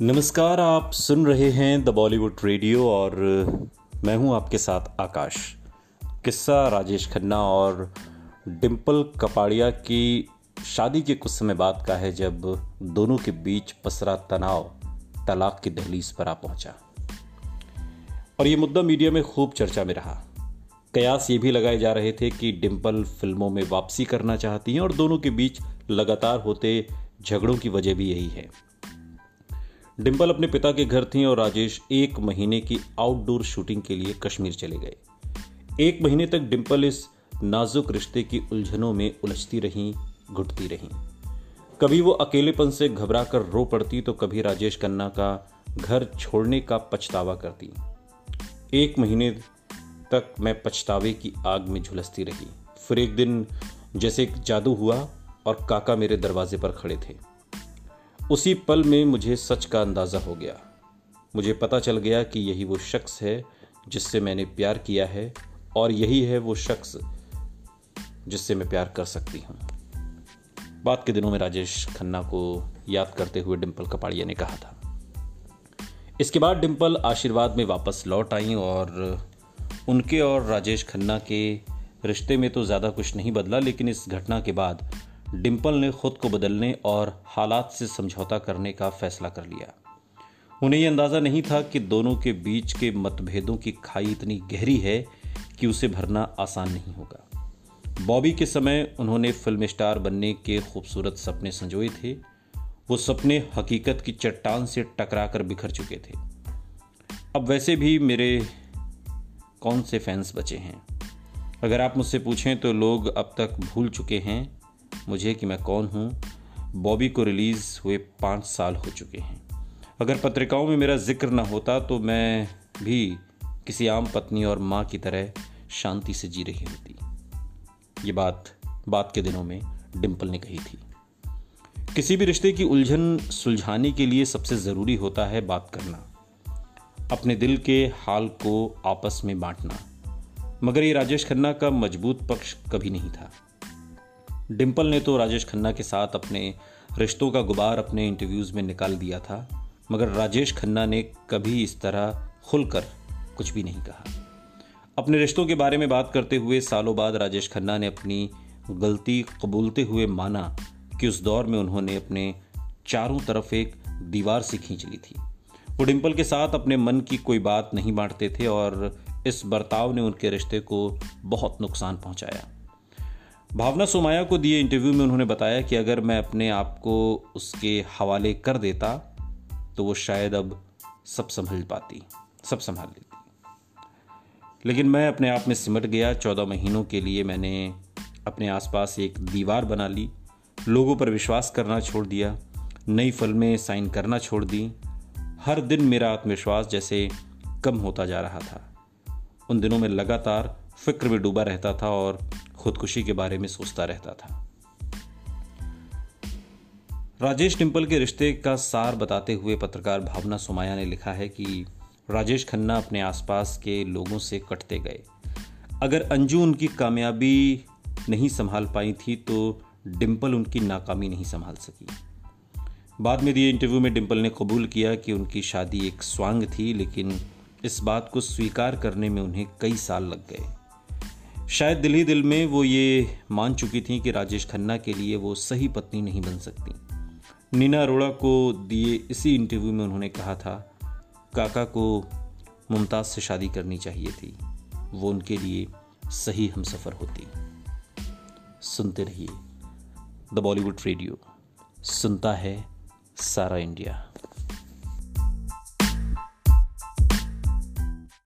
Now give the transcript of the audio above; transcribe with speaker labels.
Speaker 1: नमस्कार, आप सुन रहे हैं द बॉलीवुड रेडियो और मैं हूँ आपके साथ आकाश। किस्सा राजेश खन्ना और डिम्पल कपाड़िया की शादी के कुछ समय बाद का है जब दोनों के बीच पसरा तनाव, तलाक की दहलीज पर आ पहुँचा। और ये मुद्दा मीडिया में खूब चर्चा में रहा। कयास ये भी लगाए जा रहे थे कि डिम्पल फ़िल्मों में वापसी करना चाहती हैं और दोनों के बीच लगातार होते झगड़ों की वजह भी यही है। डिम्पल अपने पिता के घर थी और राजेश एक महीने की आउटडोर शूटिंग के लिए कश्मीर चले गए। एक महीने तक डिम्पल इस नाजुक रिश्ते की उलझनों में उलझती रहीं, घुटती रहीं। कभी वो अकेलेपन से घबरा कर रो पड़ती तो कभी राजेश खन्ना का घर छोड़ने का पछतावा करती। एक महीने तक मैं पछतावे की आग में झुलसती रही। फिर एक दिन जैसे एक जादू हुआ और काका मेरे दरवाजे पर खड़े थे। उसी पल में मुझे सच का अंदाज़ा हो गया। मुझे पता चल गया कि यही वो शख्स है जिससे मैंने प्यार किया है और यही है वो शख्स जिससे मैं प्यार कर सकती हूँ। बात के दिनों में राजेश खन्ना को याद करते हुए डिम्पल कपाड़िया ने कहा था। इसके बाद डिम्पल आशीर्वाद में वापस लौट आई और उनके और राजेश खन्ना के रिश्ते में तो ज़्यादा कुछ नहीं बदला, लेकिन इस घटना के बाद डिम्पल ने खुद को बदलने और हालात से समझौता करने का फैसला कर लिया। उन्हें यह अंदाज़ा नहीं था कि दोनों के बीच के मतभेदों की खाई इतनी गहरी है कि उसे भरना आसान नहीं होगा। बॉबी के समय उन्होंने फ़िल्म स्टार बनने के खूबसूरत सपने संजोए थे। वो सपने हकीकत की चट्टान से टकरा कर बिखर चुके थे। अब वैसे भी मेरे कौन से फैंस बचे हैं? अगर आप मुझसे पूछें तो लोग अब तक भूल चुके हैं। मुझे कि मैं कौन हूँ? बॉबी को रिलीज़ हुए पाँच साल हो चुके हैं। अगर पत्रिकाओं में मेरा ज़िक्र ना होता तो मैं भी किसी आम पत्नी और माँ की तरह शांति से जी रही होती। ये बात बात के दिनों में डिम्पल ने कही थी। किसी भी रिश्ते की उलझन सुलझाने के लिए सबसे ज़रूरी होता है बात करना। अपने दिल के हाल को आपस में बांटना। मगर ये राजेश खन्ना का मज़बूत पक्ष कभी नहीं था। डिम्पल ने तो राजेश खन्ना के साथ अपने रिश्तों का गुबार अपने इंटरव्यूज़ में निकाल दिया था, मगर राजेश खन्ना ने कभी इस तरह खुलकर कुछ भी नहीं कहा। अपने रिश्तों के बारे में बात करते हुए सालों बाद राजेश खन्ना ने अपनी गलती कबूलते हुए माना कि उस दौर में उन्होंने अपने चारों तरफ़ एक दीवार से खींच ली थी। वो डिम्पल के साथ अपने मन की कोई बात नहीं बांटते थे और इस बर्ताव ने उनके रिश्ते को बहुत नुकसान पहुँचाया। भावना सोमाया को दिए इंटरव्यू में उन्होंने बताया कि अगर मैं अपने आप को उसके हवाले कर देता तो वो शायद अब सब संभल पाती, सब संभाल लेती। लेकिन मैं अपने आप में सिमट गया। चौदह महीनों के लिए मैंने अपने आसपास एक दीवार बना ली, लोगों पर विश्वास करना छोड़ दिया, नई फ़िल्में साइन करना छोड़ दी। हर दिन मेरा आत्मविश्वास जैसे कम होता जा रहा था। उन दिनों में लगातार फ़िक्र में डूबा रहता था और खुदकुशी के बारे में सोचता रहता था। राजेश टिम्पल के रिश्ते का सार बताते हुए पत्रकार भावना सोमाया ने लिखा है कि राजेश खन्ना अपने आसपास के लोगों से कटते गए। अगर अंजू उनकी कामयाबी नहीं संभाल पाई थी तो डिम्पल उनकी नाकामी नहीं संभाल सकी। बाद में दिए इंटरव्यू में डिम्पल ने कबूल किया कि उनकी शादी एक स्वांग थी, लेकिन इस बात को स्वीकार करने में उन्हें कई साल लग गए। शायद दिल ही दिल में वो ये मान चुकी थी कि राजेश खन्ना के लिए वो सही पत्नी नहीं बन सकती। नीना अरोड़ा को दिए इसी इंटरव्यू में उन्होंने कहा था, काका को मुमताज़ से शादी करनी चाहिए थी। वो उनके लिए सही हम सफ़र होती। सुनते रहिए द बॉलीवुड रेडियो। सुनता है सारा इंडिया।